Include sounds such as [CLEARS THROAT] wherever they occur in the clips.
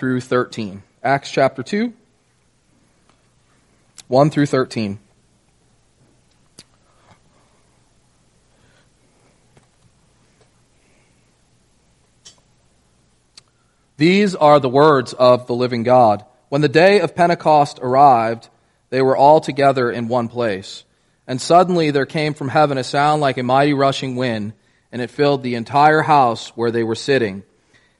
through 13. Acts chapter 2, 1 through 13. These are the words of the living God. When the day of Pentecost arrived, they were all together in one place. And suddenly there came from heaven a sound like a mighty rushing wind, and it filled the entire house where they were sitting.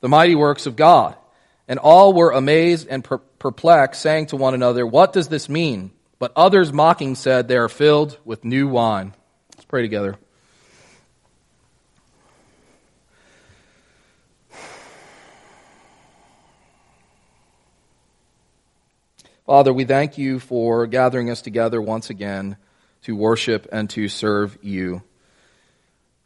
the mighty works of God. And all were amazed and perplexed, saying to one another, What does this mean? But others mocking said, They are filled with new wine. Let's pray together. Father, we thank you for gathering us together once again to worship and to serve you.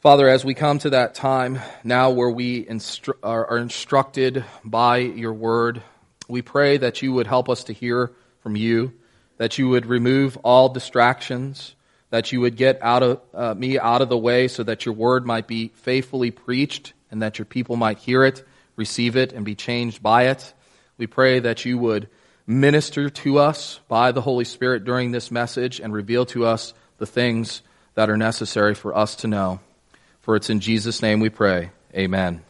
Father, as we come to that time now where we instru- are instructed by your word, we pray that you would help us to hear from you, that you would remove all distractions, that you would get out of uh, me out of the way so that your word might be faithfully preached and that your people might hear it, receive it, and be changed by it. We pray that you would minister to us by the Holy Spirit during this message and reveal to us the things that are necessary for us to know. For it's in Jesus' name we pray. Amen.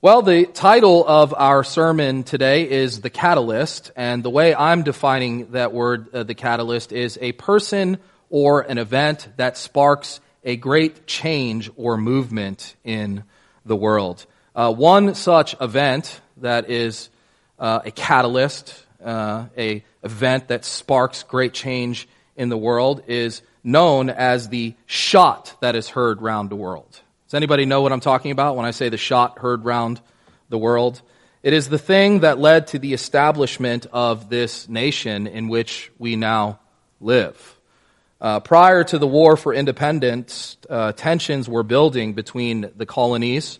Well, the title of our sermon today is The Catalyst, and the way I'm defining that word, uh, the catalyst, is a person or an event that sparks a great change or movement in the world. Uh, one such event that is uh, a catalyst, uh, a event that sparks great change in the world is known as the shot that is heard round the world. Does anybody know what I'm talking about when I say the shot heard round the world? It is the thing that led to the establishment of this nation in which we now live. Uh, prior to the war for independence, uh, tensions were building between the colonies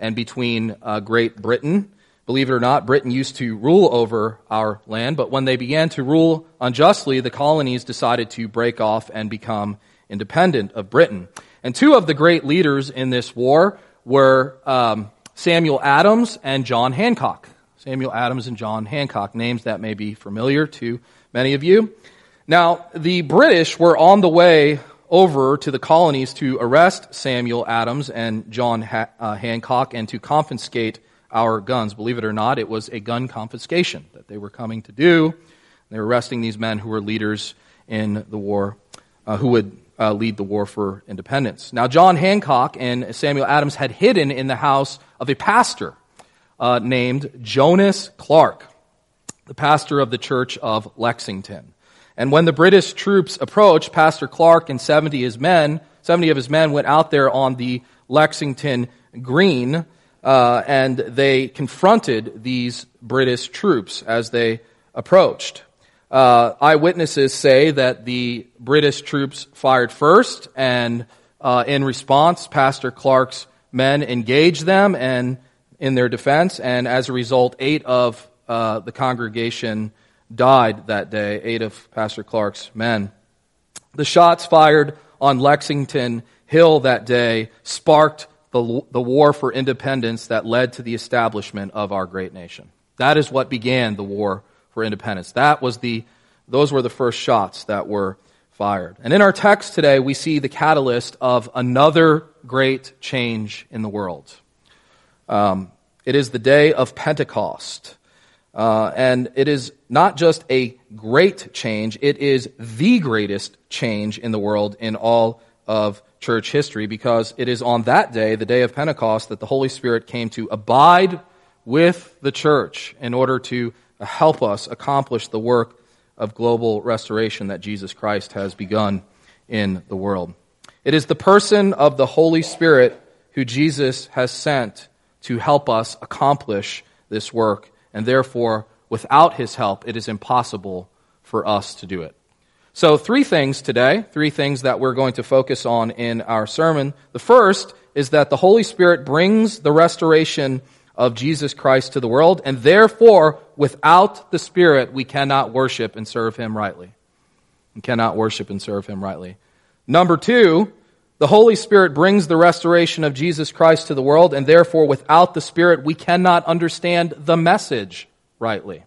and between uh, Great Britain Believe it or not, Britain used to rule over our land, but when they began to rule unjustly, the colonies decided to break off and become independent of Britain. And two of the great leaders in this war were um, Samuel Adams and John Hancock. Samuel Adams and John Hancock, names that may be familiar to many of you. Now, the British were on the way over to the colonies to arrest Samuel Adams and John ha- uh, Hancock and to confiscate our guns. Believe it or not, it was a gun confiscation that they were coming to do. They were arresting these men who were leaders in the war, uh, who would uh, lead the war for independence. Now, John Hancock and Samuel Adams had hidden in the house of a pastor uh, named Jonas Clark, the pastor of the church of Lexington. And when the British troops approached, Pastor Clark and 70 his men, 70 of his men went out there on the Lexington Green uh, and they confronted these British troops as they approached. Uh, eyewitnesses say that the British troops fired first, and uh, in response, Pastor Clark's men engaged them and in their defense, and as a result, eight of uh, the congregation died that day. Eight of Pastor Clark's men. The shots fired on Lexington Hill that day sparked the, the war for independence that led to the establishment of our great nation. That is what began the war for independence. That was the, those were the first shots that were fired. And in our text today, we see the catalyst of another great change in the world. Um, it is the day of Pentecost. Uh, and it is not just a great change, it is the greatest change in the world in all of church history because it is on that day, the day of Pentecost, that the Holy Spirit came to abide with the church in order to help us accomplish the work of global restoration that Jesus Christ has begun in the world. It is the person of the Holy Spirit who Jesus has sent to help us accomplish this work, and therefore, without his help, it is impossible for us to do it. So, three things today, three things that we're going to focus on in our sermon. The first is that the Holy Spirit brings the restoration of Jesus Christ to the world, and therefore, without the Spirit, we cannot worship and serve Him rightly. We cannot worship and serve Him rightly. Number two, the Holy Spirit brings the restoration of Jesus Christ to the world, and therefore, without the Spirit, we cannot understand the message rightly.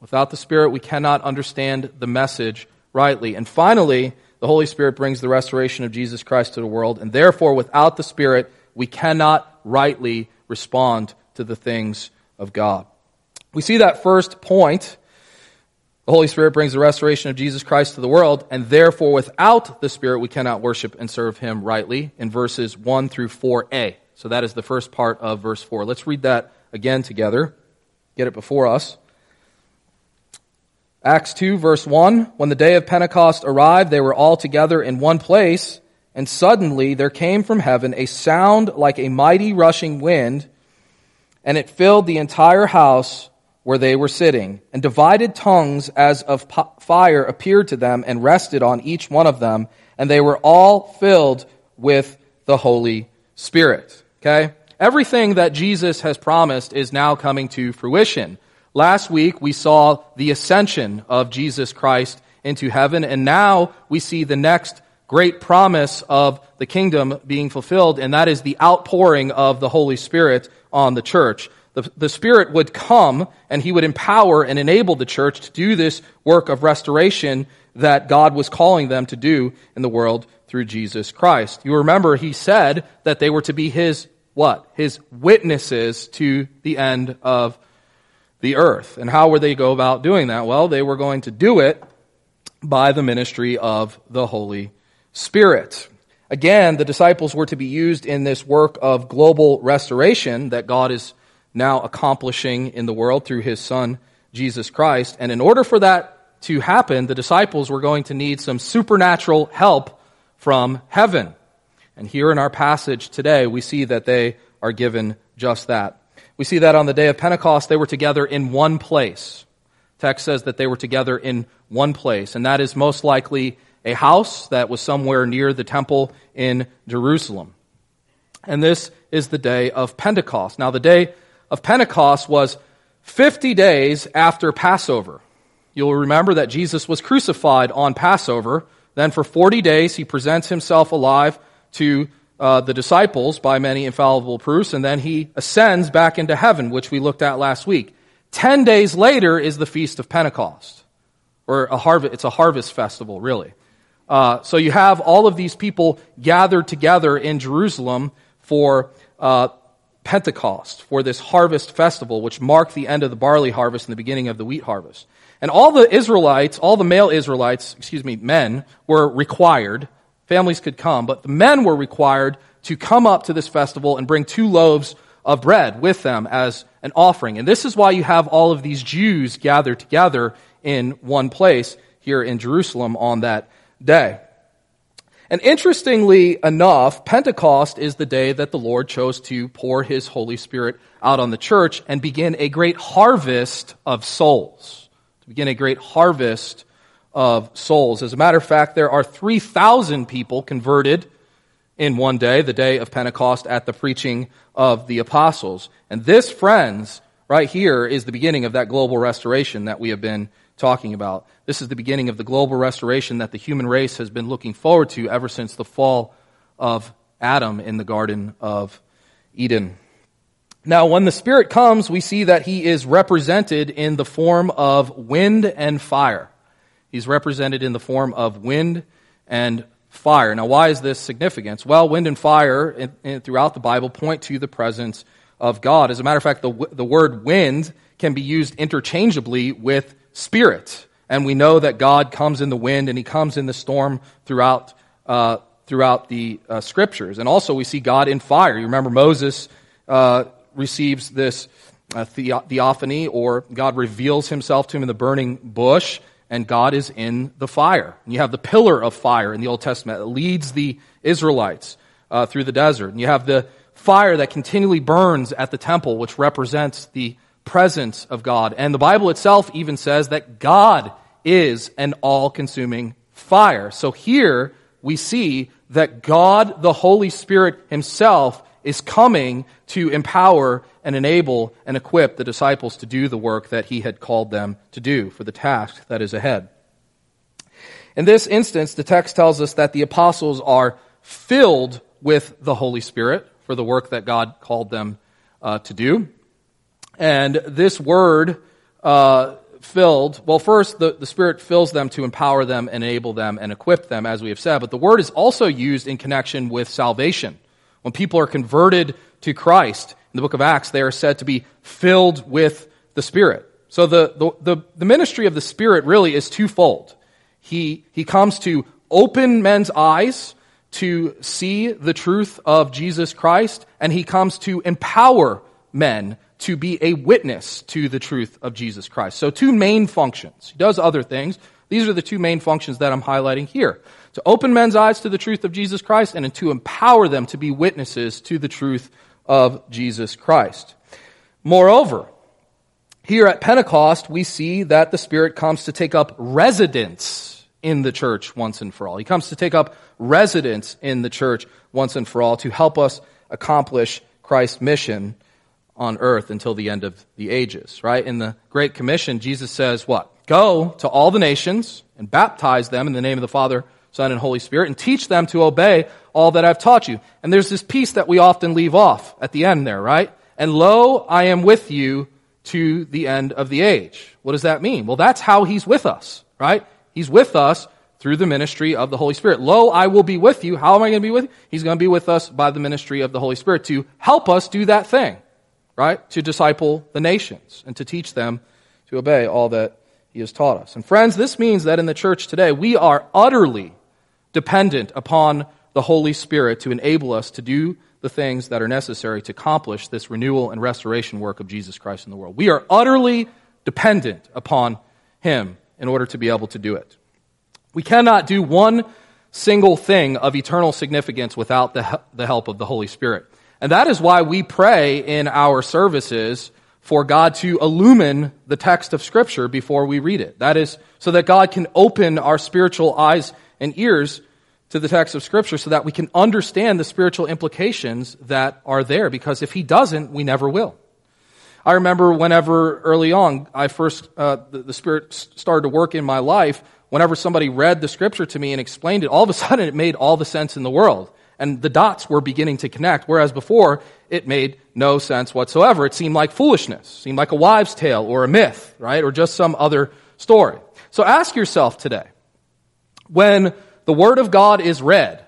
Without the Spirit, we cannot understand the message rightly. And finally, the Holy Spirit brings the restoration of Jesus Christ to the world, and therefore, without the Spirit, we cannot rightly respond to the things of God. We see that first point. The Holy Spirit brings the restoration of Jesus Christ to the world, and therefore, without the Spirit, we cannot worship and serve Him rightly in verses 1 through 4a. So that is the first part of verse 4. Let's read that again together. Get it before us. Acts 2, verse 1 When the day of Pentecost arrived, they were all together in one place. And suddenly there came from heaven a sound like a mighty rushing wind, and it filled the entire house where they were sitting. And divided tongues as of fire appeared to them and rested on each one of them, and they were all filled with the Holy Spirit. Okay? Everything that Jesus has promised is now coming to fruition. Last week we saw the ascension of Jesus Christ into heaven, and now we see the next great promise of the kingdom being fulfilled, and that is the outpouring of the Holy Spirit on the church. The, the Spirit would come and He would empower and enable the church to do this work of restoration that God was calling them to do in the world through Jesus Christ. You remember He said that they were to be His what? His witnesses to the end of the earth. And how would they go about doing that? Well, they were going to do it by the ministry of the Holy Spirit. Again, the disciples were to be used in this work of global restoration that God is now accomplishing in the world through his Son, Jesus Christ. And in order for that to happen, the disciples were going to need some supernatural help from heaven. And here in our passage today, we see that they are given just that. We see that on the day of Pentecost, they were together in one place. Text says that they were together in one place, and that is most likely a house that was somewhere near the temple in Jerusalem. And this is the day of Pentecost. Now, the day of Pentecost was 50 days after Passover. You'll remember that Jesus was crucified on Passover. Then, for 40 days, he presents himself alive to uh, the disciples by many infallible proofs, and then he ascends back into heaven, which we looked at last week. Ten days later is the Feast of Pentecost, or a harvest, it's a harvest festival, really. Uh, so you have all of these people gathered together in Jerusalem for uh, Pentecost, for this harvest festival, which marked the end of the barley harvest and the beginning of the wheat harvest. And all the Israelites, all the male Israelites, excuse me, men, were required. Families could come, but the men were required to come up to this festival and bring two loaves of bread with them as an offering. And this is why you have all of these Jews gathered together in one place here in Jerusalem on that day. And interestingly enough, Pentecost is the day that the Lord chose to pour his Holy Spirit out on the church and begin a great harvest of souls. To begin a great harvest of souls. As a matter of fact, there are 3,000 people converted in one day, the day of Pentecost, at the preaching of the apostles. And this, friends, right here is the beginning of that global restoration that we have been talking about. This is the beginning of the global restoration that the human race has been looking forward to ever since the fall of Adam in the Garden of Eden. Now, when the Spirit comes, we see that He is represented in the form of wind and fire. He's represented in the form of wind and fire. Now, why is this significant? Well, wind and fire in, in, throughout the Bible point to the presence of God. As a matter of fact, the, the word wind can be used interchangeably with spirit. And we know that God comes in the wind and he comes in the storm throughout, uh, throughout the uh, scriptures. And also we see God in fire. You remember Moses uh, receives this uh, theophany or God reveals himself to him in the burning bush and God is in the fire. And you have the pillar of fire in the Old Testament that leads the Israelites uh, through the desert. And you have the fire that continually burns at the temple, which represents the presence of God. And the Bible itself even says that God is an all consuming fire. So here we see that God, the Holy Spirit Himself, is coming to empower and enable and equip the disciples to do the work that He had called them to do for the task that is ahead. In this instance, the text tells us that the apostles are filled with the Holy Spirit for the work that God called them uh, to do. And this word, uh, filled, well, first, the, the Spirit fills them to empower them, enable them, and equip them, as we have said. But the word is also used in connection with salvation. When people are converted to Christ, in the book of Acts, they are said to be filled with the Spirit. So the, the, the, the ministry of the Spirit really is twofold. He, he comes to open men's eyes to see the truth of Jesus Christ, and he comes to empower men to be a witness to the truth of Jesus Christ. So, two main functions. He does other things. These are the two main functions that I'm highlighting here to open men's eyes to the truth of Jesus Christ and to empower them to be witnesses to the truth of Jesus Christ. Moreover, here at Pentecost, we see that the Spirit comes to take up residence in the church once and for all. He comes to take up residence in the church once and for all to help us accomplish Christ's mission on earth until the end of the ages, right? In the Great Commission, Jesus says what? Go to all the nations and baptize them in the name of the Father, Son, and Holy Spirit and teach them to obey all that I've taught you. And there's this piece that we often leave off at the end there, right? And lo, I am with you to the end of the age. What does that mean? Well, that's how he's with us, right? He's with us through the ministry of the Holy Spirit. Lo, I will be with you. How am I going to be with you? He's going to be with us by the ministry of the Holy Spirit to help us do that thing right? To disciple the nations and to teach them to obey all that he has taught us. And friends, this means that in the church today, we are utterly dependent upon the Holy Spirit to enable us to do the things that are necessary to accomplish this renewal and restoration work of Jesus Christ in the world. We are utterly dependent upon him in order to be able to do it. We cannot do one single thing of eternal significance without the, the help of the Holy Spirit. And that is why we pray in our services for God to illumine the text of Scripture before we read it. That is so that God can open our spiritual eyes and ears to the text of Scripture so that we can understand the spiritual implications that are there, because if He doesn't, we never will. I remember whenever early on I first, uh, the, the Spirit started to work in my life, whenever somebody read the Scripture to me and explained it, all of a [LAUGHS] sudden it made all the sense in the world and the dots were beginning to connect, whereas before it made no sense whatsoever. It seemed like foolishness, seemed like a wives' tale or a myth, right? Or just some other story. So ask yourself today, when the Word of God is read,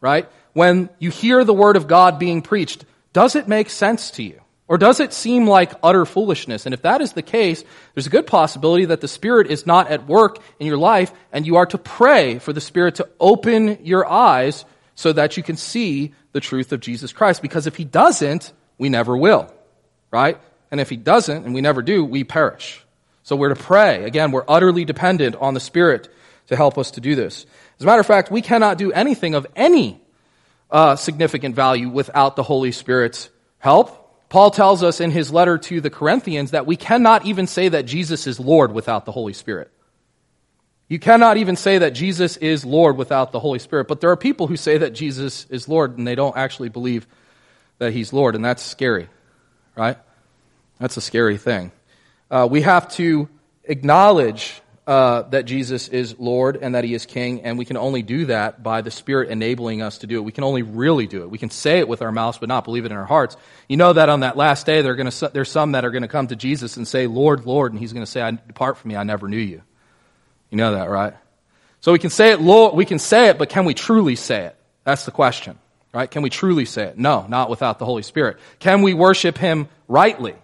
right? When you hear the Word of God being preached, does it make sense to you? Or does it seem like utter foolishness? And if that is the case, there's a good possibility that the Spirit is not at work in your life, and you are to pray for the Spirit to open your eyes so that you can see the truth of Jesus Christ. Because if he doesn't, we never will, right? And if he doesn't, and we never do, we perish. So we're to pray. Again, we're utterly dependent on the Spirit to help us to do this. As a matter of fact, we cannot do anything of any uh, significant value without the Holy Spirit's help. Paul tells us in his letter to the Corinthians that we cannot even say that Jesus is Lord without the Holy Spirit. You cannot even say that Jesus is Lord without the Holy Spirit. But there are people who say that Jesus is Lord and they don't actually believe that he's Lord, and that's scary, right? That's a scary thing. Uh, we have to acknowledge uh, that Jesus is Lord and that he is King, and we can only do that by the Spirit enabling us to do it. We can only really do it. We can say it with our mouths, but not believe it in our hearts. You know that on that last day, gonna, there's some that are going to come to Jesus and say, Lord, Lord, and he's going to say, Depart from me, I never knew you. You know that, right? So we can say it, Lord, we can say it, but can we truly say it? That's the question, right? Can we truly say it? No, not without the Holy Spirit. Can we worship Him rightly?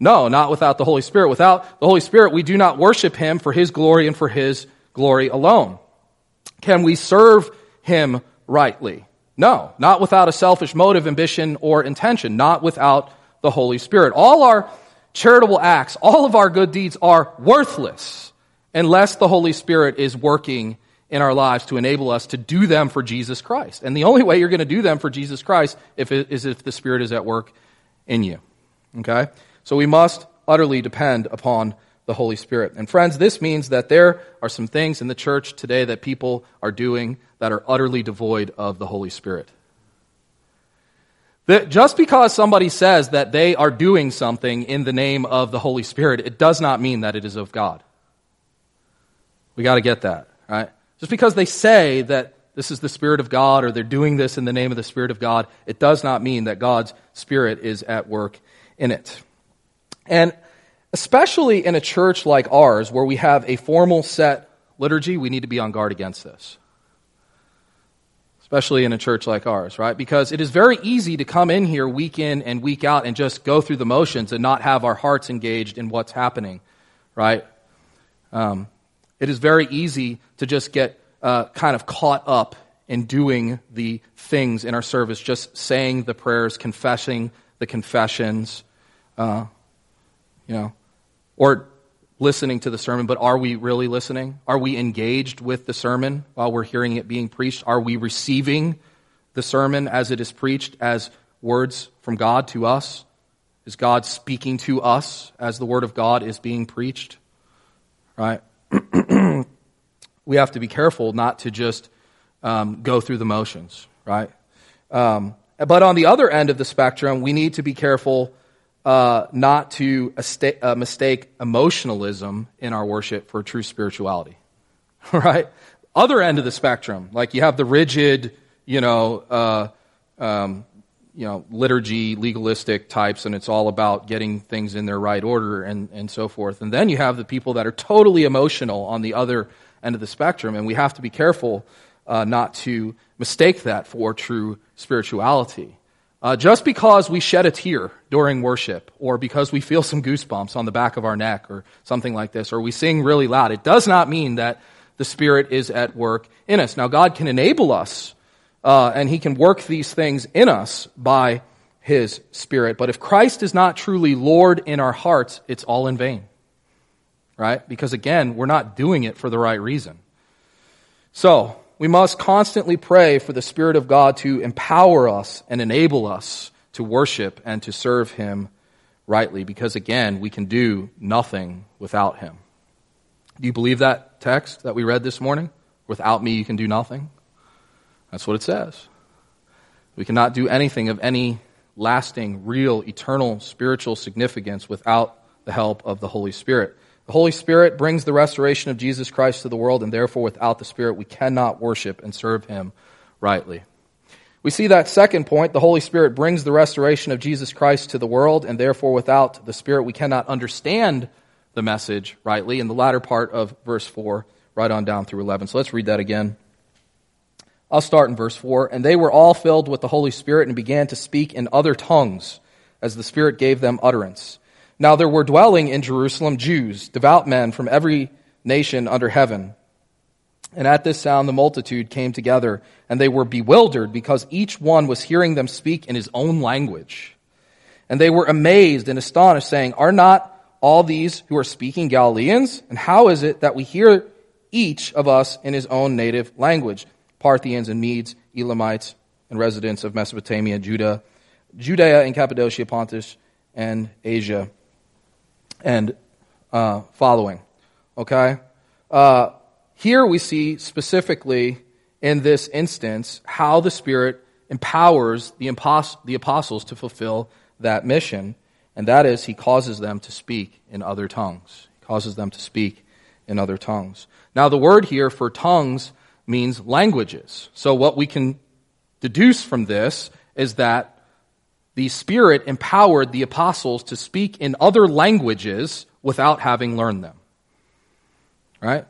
No, not without the Holy Spirit. Without the Holy Spirit, we do not worship Him for His glory and for His glory alone. Can we serve Him rightly? No, not without a selfish motive, ambition, or intention, not without the Holy Spirit. All our charitable acts, all of our good deeds are worthless unless the Holy Spirit is working in our lives to enable us to do them for Jesus Christ. And the only way you're going to do them for Jesus Christ if it, is if the Spirit is at work in you. Okay? So we must utterly depend upon the Holy Spirit. And friends, this means that there are some things in the church today that people are doing that are utterly devoid of the Holy Spirit. That just because somebody says that they are doing something in the name of the Holy Spirit, it does not mean that it is of God. We got to get that, right? Just because they say that this is the Spirit of God or they're doing this in the name of the Spirit of God, it does not mean that God's Spirit is at work in it. And especially in a church like ours where we have a formal set liturgy, we need to be on guard against this. Especially in a church like ours, right? Because it is very easy to come in here week in and week out and just go through the motions and not have our hearts engaged in what's happening, right? Um, it is very easy to just get uh, kind of caught up in doing the things in our service, just saying the prayers, confessing the confessions, uh, you know, or listening to the sermon, but are we really listening? Are we engaged with the sermon while we're hearing it being preached? Are we receiving the sermon as it is preached as words from God to us? Is God speaking to us as the word of God is being preached? Right? [CLEARS THROAT] we have to be careful not to just um, go through the motions, right? Um, but on the other end of the spectrum, we need to be careful uh, not to uh, mistake emotionalism in our worship for true spirituality. [LAUGHS] right? Other end of the spectrum, like you have the rigid, you know, uh, um, you know, liturgy, legalistic types, and it's all about getting things in their right order and, and so forth. And then you have the people that are totally emotional on the other end of the spectrum, and we have to be careful uh, not to mistake that for true spirituality. Uh, just because we shed a tear during worship, or because we feel some goosebumps on the back of our neck, or something like this, or we sing really loud, it does not mean that the Spirit is at work in us. Now, God can enable us, uh, and He can work these things in us by His Spirit. But if Christ is not truly Lord in our hearts, it's all in vain. Right? Because again, we're not doing it for the right reason. So, we must constantly pray for the Spirit of God to empower us and enable us to worship and to serve Him rightly, because again, we can do nothing without Him. Do you believe that text that we read this morning? Without me, you can do nothing? That's what it says. We cannot do anything of any lasting, real, eternal, spiritual significance without the help of the Holy Spirit. The Holy Spirit brings the restoration of Jesus Christ to the world, and therefore, without the Spirit, we cannot worship and serve Him rightly. We see that second point the Holy Spirit brings the restoration of Jesus Christ to the world, and therefore, without the Spirit, we cannot understand the message rightly. In the latter part of verse 4, right on down through 11. So let's read that again. I'll start in verse 4. And they were all filled with the Holy Spirit and began to speak in other tongues as the Spirit gave them utterance. Now there were dwelling in Jerusalem Jews, devout men from every nation under heaven. And at this sound the multitude came together, and they were bewildered because each one was hearing them speak in his own language. And they were amazed and astonished, saying, Are not all these who are speaking Galileans? And how is it that we hear each of us in his own native language? Parthians and Medes, Elamites, and residents of Mesopotamia, Judah, Judea and Cappadocia, Pontus, and Asia and uh, following. Okay? Uh, here we see specifically in this instance how the Spirit empowers the, impos- the apostles to fulfill that mission, and that is he causes them to speak in other tongues. He causes them to speak in other tongues. Now, the word here for tongues means languages. So, what we can deduce from this is that the Spirit empowered the apostles to speak in other languages without having learned them. Right?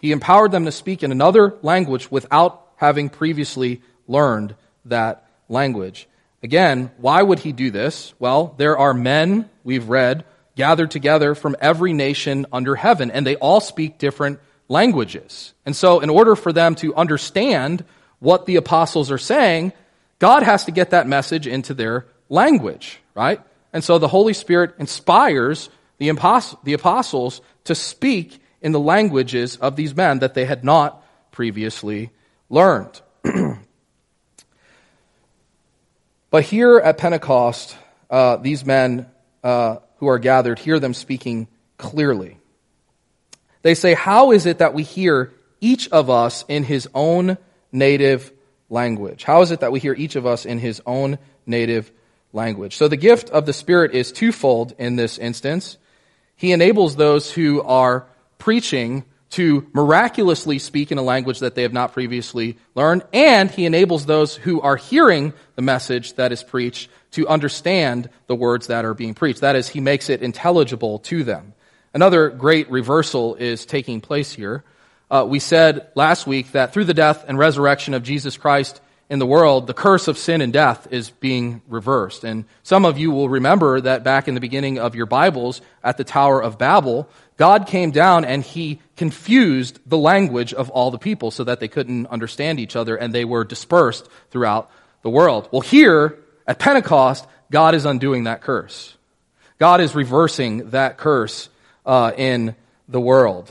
He empowered them to speak in another language without having previously learned that language. Again, why would he do this? Well, there are men, we've read, gathered together from every nation under heaven, and they all speak different languages. And so, in order for them to understand what the apostles are saying, God has to get that message into their language, right? And so the Holy Spirit inspires the, apostles to speak in the languages of these men that they had not previously learned. [CLEARS THROAT] but here at Pentecost, uh, these men uh, who are gathered hear them speaking clearly. They say, How is it that we hear each of us in his own native language? How is it that we hear each of us in his own native language? So the gift of the Spirit is twofold in this instance. He enables those who are preaching to miraculously speak in a language that they have not previously learned, and he enables those who are hearing the message that is preached to understand the words that are being preached. That is, he makes it intelligible to them. Another great reversal is taking place here. Uh, we said last week that through the death and resurrection of Jesus Christ in the world, the curse of sin and death is being reversed. And some of you will remember that back in the beginning of your Bibles at the Tower of Babel, God came down and he confused the language of all the people so that they couldn't understand each other and they were dispersed throughout the world. Well, here at Pentecost, God is undoing that curse. God is reversing that curse uh, in the world.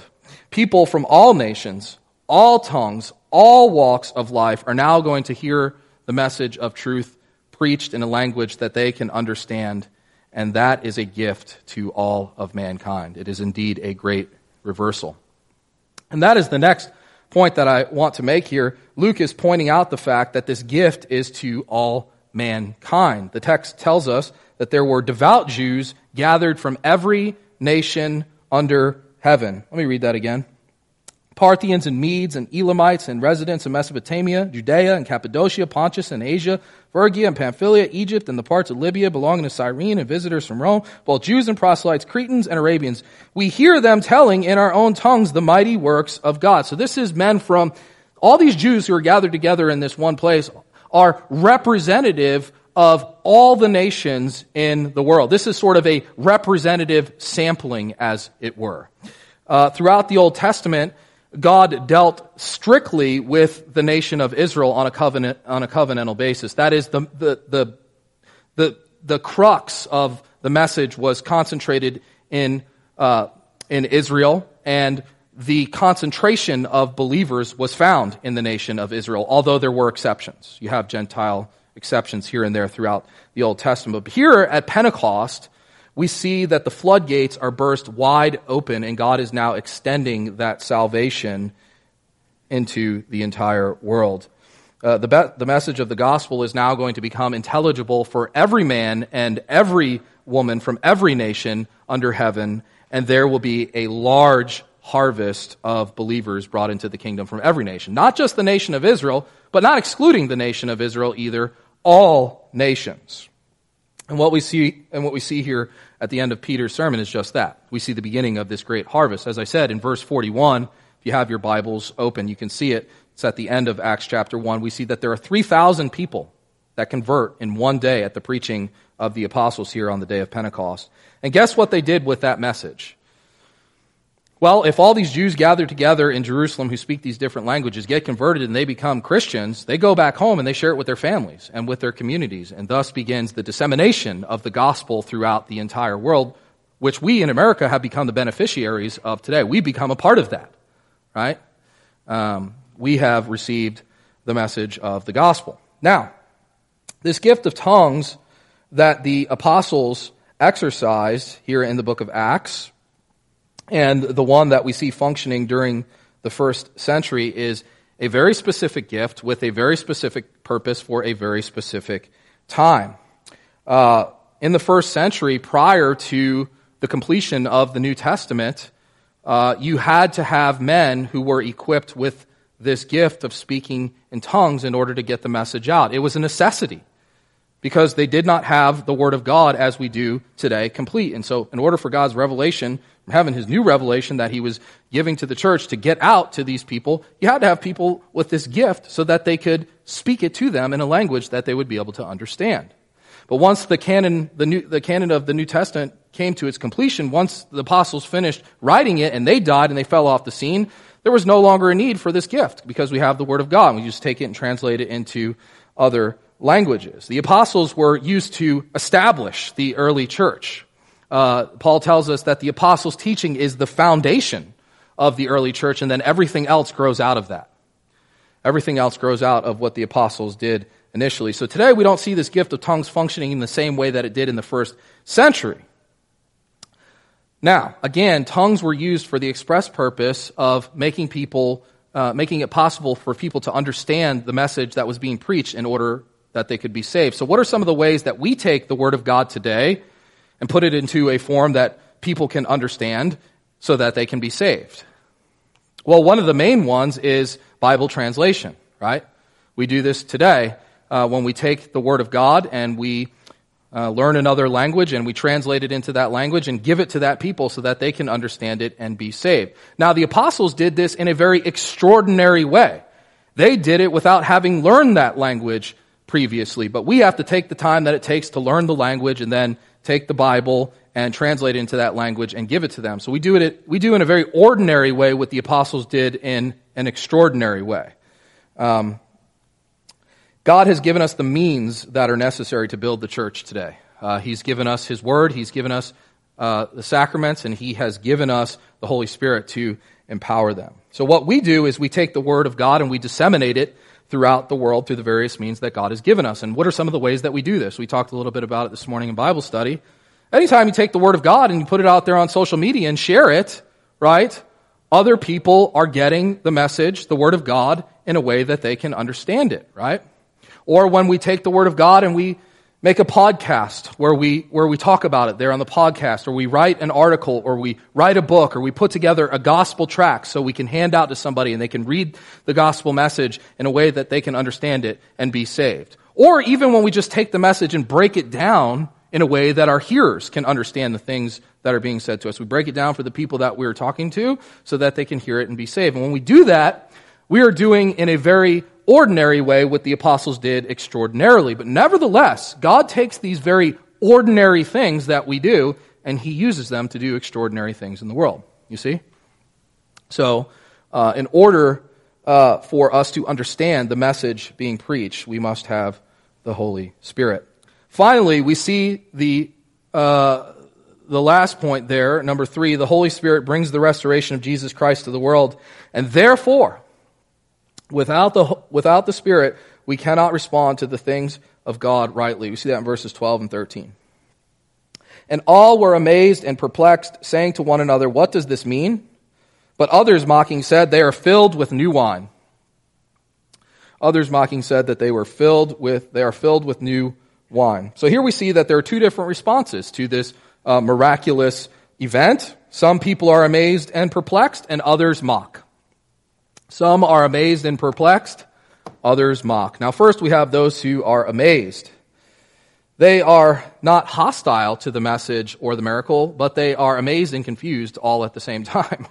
People from all nations, all tongues, all walks of life are now going to hear the message of truth preached in a language that they can understand, and that is a gift to all of mankind. It is indeed a great reversal. And that is the next point that I want to make here. Luke is pointing out the fact that this gift is to all mankind. The text tells us that there were devout Jews gathered from every nation under heaven. Let me read that again. Parthians and Medes and Elamites and residents of Mesopotamia, Judea and Cappadocia, Pontus and Asia, Phrygia and Pamphylia, Egypt and the parts of Libya belonging to Cyrene and visitors from Rome, both Jews and proselytes, Cretans and Arabians. We hear them telling in our own tongues the mighty works of God. So this is men from all these Jews who are gathered together in this one place are representative of all the nations in the world. This is sort of a representative sampling, as it were. Uh, throughout the Old Testament, God dealt strictly with the nation of Israel on a covenant on a covenantal basis. That is the the the the, the crux of the message was concentrated in uh, in Israel, and the concentration of believers was found in the nation of Israel. Although there were exceptions, you have Gentile exceptions here and there throughout the Old Testament. But here at Pentecost, we see that the floodgates are burst wide open and God is now extending that salvation into the entire world. Uh, the, be- the message of the gospel is now going to become intelligible for every man and every woman from every nation under heaven, and there will be a large harvest of believers brought into the kingdom from every nation. Not just the nation of Israel, but not excluding the nation of Israel either, all nations. And what we see, and what we see here at the end of Peter's sermon is just that. We see the beginning of this great harvest. As I said in verse 41, if you have your Bibles open, you can see it. It's at the end of Acts chapter 1. We see that there are 3,000 people that convert in one day at the preaching of the apostles here on the day of Pentecost. And guess what they did with that message? Well, if all these Jews gathered together in Jerusalem who speak these different languages get converted and they become Christians, they go back home and they share it with their families and with their communities. And thus begins the dissemination of the gospel throughout the entire world, which we in America have become the beneficiaries of today. We become a part of that, right? Um, we have received the message of the gospel. Now, this gift of tongues that the apostles exercised here in the book of Acts, and the one that we see functioning during the first century is a very specific gift with a very specific purpose for a very specific time. Uh, in the first century, prior to the completion of the New Testament, uh, you had to have men who were equipped with this gift of speaking in tongues in order to get the message out. It was a necessity because they did not have the Word of God as we do today complete. And so, in order for God's revelation heaven, his new revelation that he was giving to the church to get out to these people, you had to have people with this gift so that they could speak it to them in a language that they would be able to understand. But once the canon, the, new, the canon of the New Testament came to its completion, once the apostles finished writing it and they died and they fell off the scene, there was no longer a need for this gift because we have the Word of God. We just take it and translate it into other languages. The apostles were used to establish the early church. Uh, Paul tells us that the apostles' teaching is the foundation of the early church, and then everything else grows out of that. Everything else grows out of what the apostles did initially. So today we don't see this gift of tongues functioning in the same way that it did in the first century. Now, again, tongues were used for the express purpose of making people, uh, making it possible for people to understand the message that was being preached in order that they could be saved. So, what are some of the ways that we take the Word of God today and put it into a form that people can understand so that they can be saved? Well, one of the main ones is Bible translation, right? We do this today uh, when we take the Word of God and we uh, learn another language and we translate it into that language and give it to that people so that they can understand it and be saved. Now, the apostles did this in a very extraordinary way. They did it without having learned that language previously, but we have to take the time that it takes to learn the language and then take the Bible and translate it into that language and give it to them. So we do it, we do in a very ordinary way what the apostles did in an extraordinary way. Um, God has given us the means that are necessary to build the church today. Uh, he's given us His Word, He's given us uh, the sacraments, and He has given us the Holy Spirit to empower them. So, what we do is we take the Word of God and we disseminate it throughout the world through the various means that God has given us. And what are some of the ways that we do this? We talked a little bit about it this morning in Bible study. Anytime you take the Word of God and you put it out there on social media and share it, right? Other people are getting the message, the Word of God, in a way that they can understand it, right? Or when we take the Word of God and we make a podcast where we, where we talk about it there on the podcast, or we write an article, or we write a book, or we put together a gospel track so we can hand out to somebody and they can read the gospel message in a way that they can understand it and be saved. Or even when we just take the message and break it down in a way that our hearers can understand the things that are being said to us. We break it down for the people that we're talking to so that they can hear it and be saved. And when we do that, we are doing in a very ordinary way what the apostles did extraordinarily. But nevertheless, God takes these very ordinary things that we do and he uses them to do extraordinary things in the world. You see? So, uh, in order uh, for us to understand the message being preached, we must have the Holy Spirit. Finally, we see the uh, the last point there, number three, the Holy Spirit brings the restoration of Jesus Christ to the world, and therefore Without the, without the Spirit, we cannot respond to the things of God rightly. We see that in verses 12 and 13. And all were amazed and perplexed, saying to one another, What does this mean? But others mocking said, They are filled with new wine. Others mocking said that they were filled with, they are filled with new wine. So here we see that there are two different responses to this uh, miraculous event. Some people are amazed and perplexed, and others mock. Some are amazed and perplexed, others mock. Now, first we have those who are amazed. They are not hostile to the message or the miracle, but they are amazed and confused all at the same [LAUGHS] time,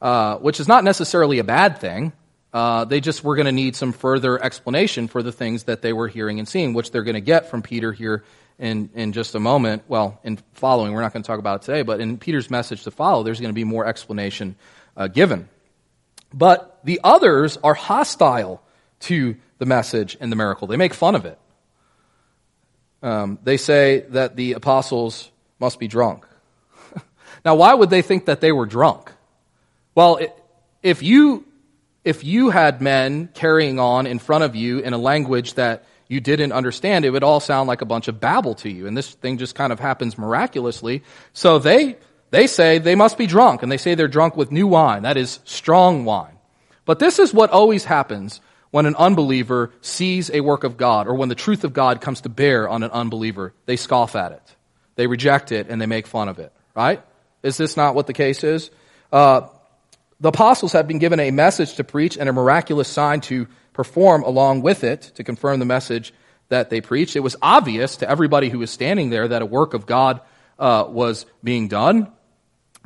uh, which is not necessarily a bad thing. Uh, they just were going to need some further explanation for the things that they were hearing and seeing, which they're going to get from Peter here in, in just a moment. Well, in following, we're not going to talk about it today, but in Peter's message to follow, there's going to be more explanation uh, given. But the others are hostile to the message and the miracle. They make fun of it. Um, they say that the apostles must be drunk. [LAUGHS] now, why would they think that they were drunk? Well, if you if you had men carrying on in front of you in a language that you didn't understand, it would all sound like a bunch of babble to you. And this thing just kind of happens miraculously. So they they say they must be drunk, and they say they're drunk with new wine, that is, strong wine. But this is what always happens when an unbeliever sees a work of God, or when the truth of God comes to bear on an unbeliever. They scoff at it, they reject it, and they make fun of it, right? Is this not what the case is? Uh, the apostles have been given a message to preach and a miraculous sign to perform along with it to confirm the message that they preached. It was obvious to everybody who was standing there that a work of God uh, was being done.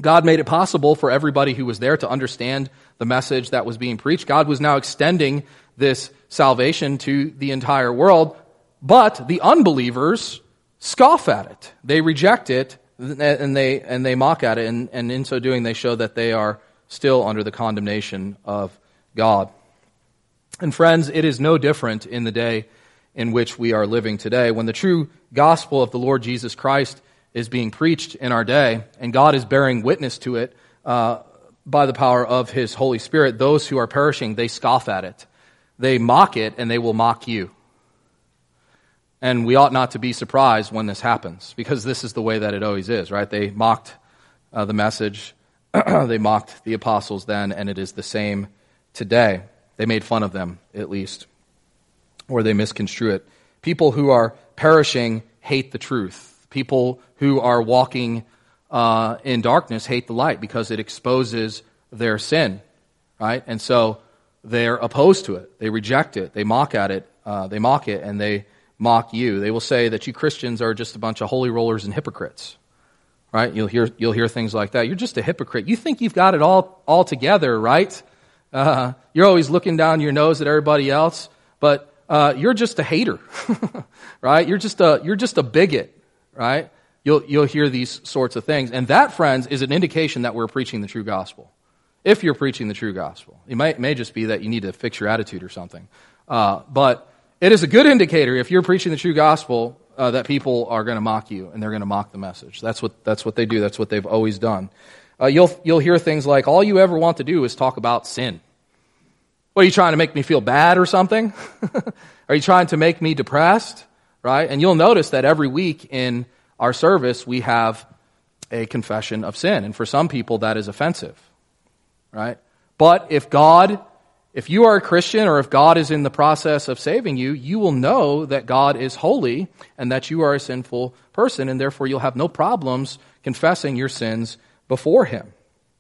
God made it possible for everybody who was there to understand the message that was being preached. God was now extending this salvation to the entire world. but the unbelievers scoff at it. They reject it and they, and they mock at it. And, and in so doing, they show that they are still under the condemnation of God. And friends, it is no different in the day in which we are living today. When the true gospel of the Lord Jesus Christ is being preached in our day, and God is bearing witness to it uh, by the power of His Holy Spirit, those who are perishing, they scoff at it. They mock it, and they will mock you. And we ought not to be surprised when this happens, because this is the way that it always is, right? They mocked uh, the message, [CLEARS THROAT] they mocked the apostles then, and it is the same today. They made fun of them, at least, or they misconstrue it. People who are perishing hate the truth. People who are walking uh, in darkness hate the light because it exposes their sin, right? And so they're opposed to it. They reject it. They mock at it. Uh, they mock it, and they mock you. They will say that you Christians are just a bunch of holy rollers and hypocrites. Right? You'll hear, you'll hear things like that. You're just a hypocrite. You think you've got it all, all together, right? Uh, you're always looking down your nose at everybody else, but uh, you're just a hater, [LAUGHS] right? You're just a, you're just a bigot, right? You'll, you'll hear these sorts of things. And that, friends, is an indication that we're preaching the true gospel. If you're preaching the true gospel. It it may just be that you need to fix your attitude or something. Uh, but it is a good indicator if you're preaching the true gospel uh, that people are going to mock you and they're going to mock the message. That's what, that's what they do. That's what they've always done. Uh, you'll, you'll hear things like, all you ever want to do is talk about sin. What, are you trying to make me feel bad or something? [LAUGHS] are you trying to make me depressed? Right? And you'll notice that every week in our service, we have a confession of sin. And for some people, that is offensive. Right? But if God if you are a Christian or if God is in the process of saving you, you will know that God is holy and that you are a sinful person, and therefore you'll have no problems confessing your sins before Him.